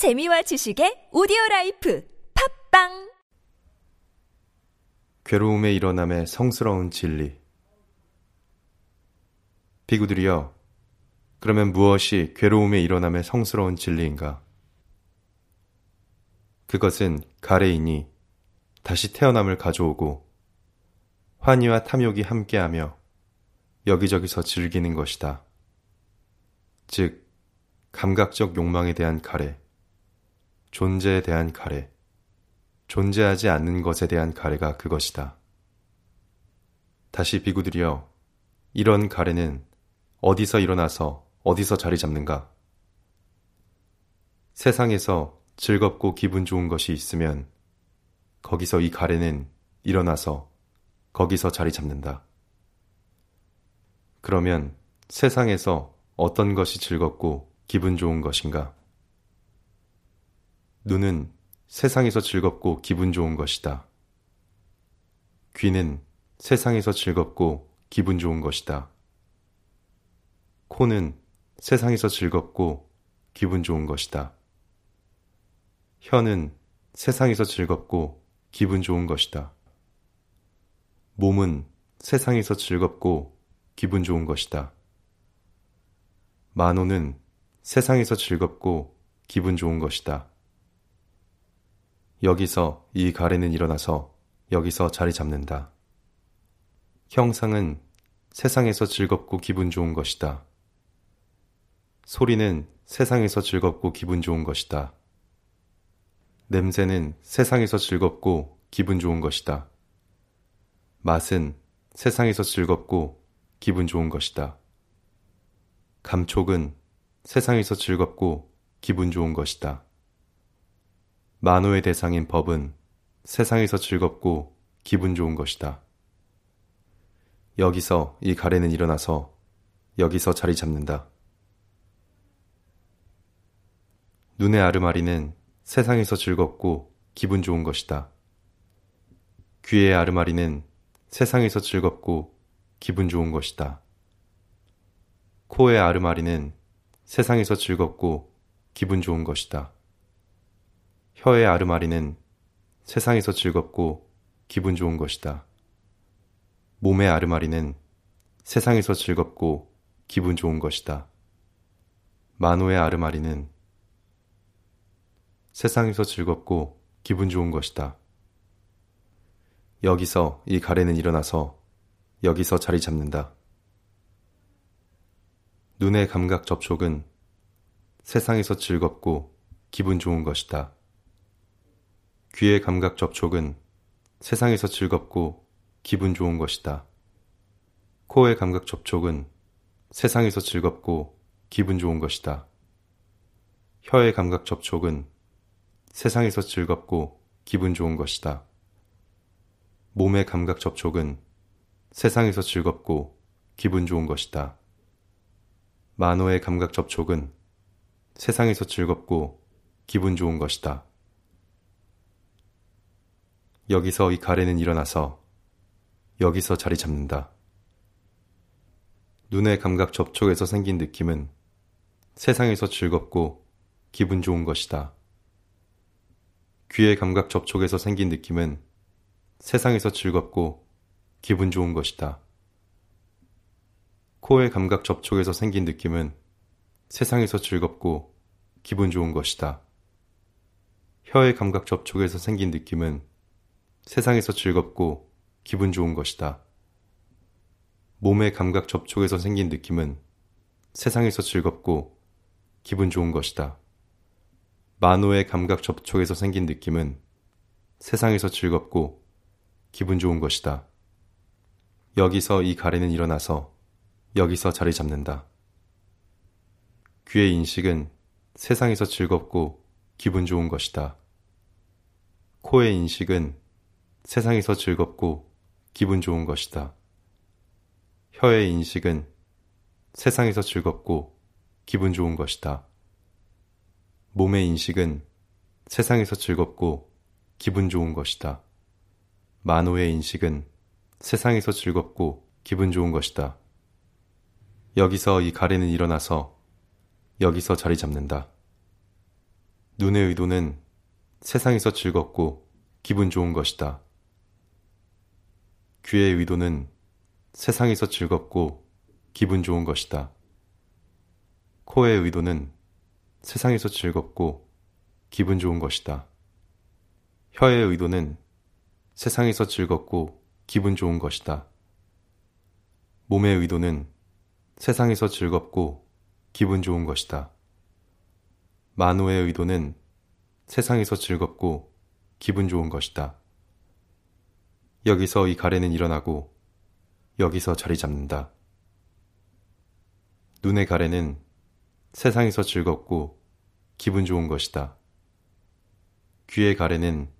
재미와 지식의 오디오 라이프 팟빵 괴로움의 일어남의 성스러운 진리. 비구들이여, 그러면 무엇이 괴로움의 일어남의 성스러운 진리인가? 그것은 갈애이니 다시 태어남을 가져오고 환희와 탐욕이 함께하며 여기저기서 즐기는 것이다. 즉, 감각적 욕망에 대한 가래, 존재에 대한 가래, 존재하지 않는 것에 대한 가래가 그것이다. 다시 비구들이여, 이런 가래는 어디서 일어나서 어디서 자리 잡는가? 세상에서 즐겁고 기분 좋은 것이 있으면 거기서 이 가래는 일어나서 거기서 자리 잡는다. 그러면 세상에서 어떤 것이 즐겁고 기분 좋은 것인가? 눈은 세상에서 즐겁고 기분 좋은 것이다. 귀는 세상에서 즐겁고 기분 좋은 것이다. 코는 세상에서 즐겁고 기분 좋은 것이다. 혀는 세상에서 즐겁고 기분 좋은 것이다. 몸은 세상에서 즐겁고 기분 좋은 것이다. 만호는 세상에서 즐겁고 기분 좋은 것이다. 여기서 이 가래는 일어나서 여기서 자리 잡는다. 형상은 세상에서 즐겁고 기분 좋은 것이다. 소리는 세상에서 즐겁고 기분 좋은 것이다. 냄새는 세상에서 즐겁고 기분 좋은 것이다. 맛은 세상에서 즐겁고 기분 좋은 것이다. 감촉은 세상에서 즐겁고 기분 좋은 것이다. 만호의 대상인 법은 세상에서 즐겁고 기분 좋은 것이다. 여기서 이 가래는 일어나서 여기서 자리 잡는다. 눈의 아르마리는 세상에서 즐겁고 기분 좋은 것이다. 귀의 아르마리는 세상에서 즐겁고 기분 좋은 것이다. 코의 아르마리는 세상에서 즐겁고 기분 좋은 것이다. 혀의 아르마리는 세상에서 즐겁고 기분 좋은 것이다. 몸의 아르마리는 세상에서 즐겁고 기분 좋은 것이다. 만호의 아르마리는 세상에서 즐겁고 기분 좋은 것이다. 여기서 이 가래는 일어나서 여기서 자리 잡는다. 눈의 감각 접촉은 세상에서 즐겁고 기분 좋은 것이다. 귀의 감각 접촉은 세상에서 즐겁고 기분 좋은 것이다. 코의 감각 접촉은 세상에서 즐겁고 기분 좋은 것이다. 혀의 감각 접촉은 세상에서 즐겁고 기분 좋은 것이다. 몸의 감각 접촉은 세상에서 즐겁고 기분 좋은 것이다. 만호의 감각 접촉은 세상에서 즐겁고 기분 좋은 것이다. 여기서 이 가래는 일어나서 여기서 자리 잡는다. 눈의 감각 접촉에서 생긴 느낌은 세상에서 즐겁고 기분 좋은 것이다. 귀의 감각 접촉에서 생긴 느낌은 세상에서 즐겁고 기분 좋은 것이다. 코의 감각 접촉에서 생긴 느낌은 세상에서 즐겁고 기분 좋은 것이다. 혀의 감각 접촉에서 생긴 느낌은 세상에서 즐겁고 기분 좋은 것이다. 몸의 감각 접촉에서 생긴 느낌은 세상에서 즐겁고 기분 좋은 것이다. 만호의 감각 접촉에서 생긴 느낌은 세상에서 즐겁고 기분 좋은 것이다. 여기서 이 가래는 일어나서 여기서 자리 잡는다. 귀의 인식은 세상에서 즐겁고 기분 좋은 것이다. 코의 인식은 세상에서 즐겁고 기분 좋은 것이다. 혀의 인식은 세상에서 즐겁고 기분 좋은 것이다. 몸의 인식은 세상에서 즐겁고 기분 좋은 것이다. 만호의 인식은 세상에서 즐겁고 기분 좋은 것이다. 여기서 이 가래는 일어나서 여기서 자리 잡는다. 눈의 의도는 세상에서 즐겁고 기분 좋은 것이다. 귀의 의도는 세상에서 즐겁고 기분 좋은 것이다. 코의 의도는 세상에서 즐겁고 기분 좋은 것이다. 혀의 의도는 세상에서 즐겁고 기분 좋은 것이다. 몸의 의도는 세상에서 즐겁고 기분 좋은 것이다. 만호의 의도는 세상에서 즐겁고 기분 좋은 것이다. 여기서 이 가래는 일어나고 여기서 자리 잡는다. 눈의 가래는 세상에서 즐겁고 기분 좋은 것이다. 귀의 가래는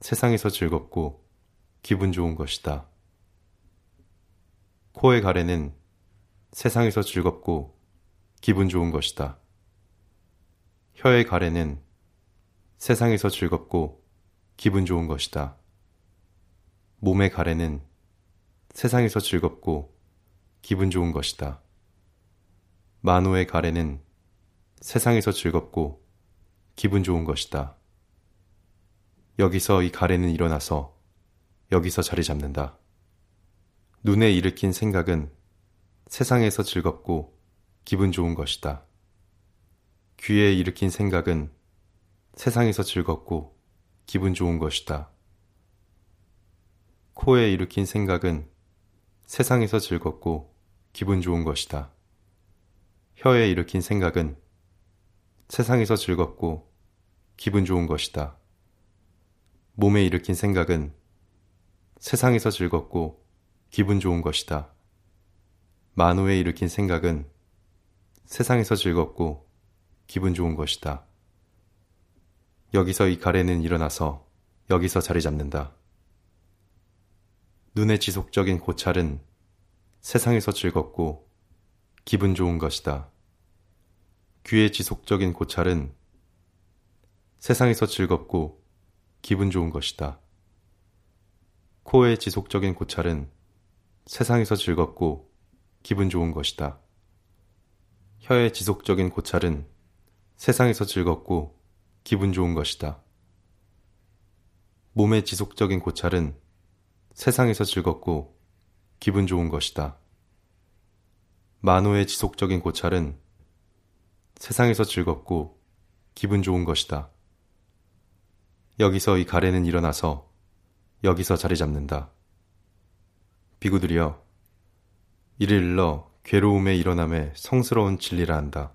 세상에서 즐겁고 기분 좋은 것이다. 코의 가래는 세상에서 즐겁고 기분 좋은 것이다. 혀의 가래는 세상에서 즐겁고 기분 좋은 것이다. 몸의 가래는 세상에서 즐겁고 기분 좋은 것이다. 만호의 가래는 세상에서 즐겁고 기분 좋은 것이다. 여기서 이 가래는 일어나서 여기서 자리 잡는다. 눈에 일으킨 생각은 세상에서 즐겁고 기분 좋은 것이다. 귀에 일으킨 생각은 세상에서 즐겁고 기분 좋은 것이다. 코에 일으킨 생각은 세상에서 즐겁고 기분 좋은 것이다. 혀에 일으킨 생각은 세상에서 즐겁고 기분 좋은 것이다. 몸에 일으킨 생각은 세상에서 즐겁고 기분 좋은 것이다. 만호에 일으킨 생각은 세상에서 즐겁고 기분 좋은 것이다. 여기서 이 가래는 일어나서 여기서 자리 잡는다. 눈의 지속적인 고찰은 세상에서 즐겁고 기분 좋은 것이다. 귀의 지속적인 고찰은 세상에서 즐겁고 기분 좋은 것이다. 코의 지속적인 고찰은 세상에서 즐겁고 기분 좋은 것이다. 혀의 지속적인 고찰은 세상에서 즐겁고 기분 좋은 것이다. 몸의 지속적인 고찰은 세상에서 즐겁고 기분 좋은 것이다. 만호의 지속적인 고찰은 세상에서 즐겁고 기분 좋은 것이다. 여기서 이 가래는 일어나서 여기서 자리 잡는다. 비구들이여, 이를 일러 괴로움의 일어남에 성스러운 진리라 한다.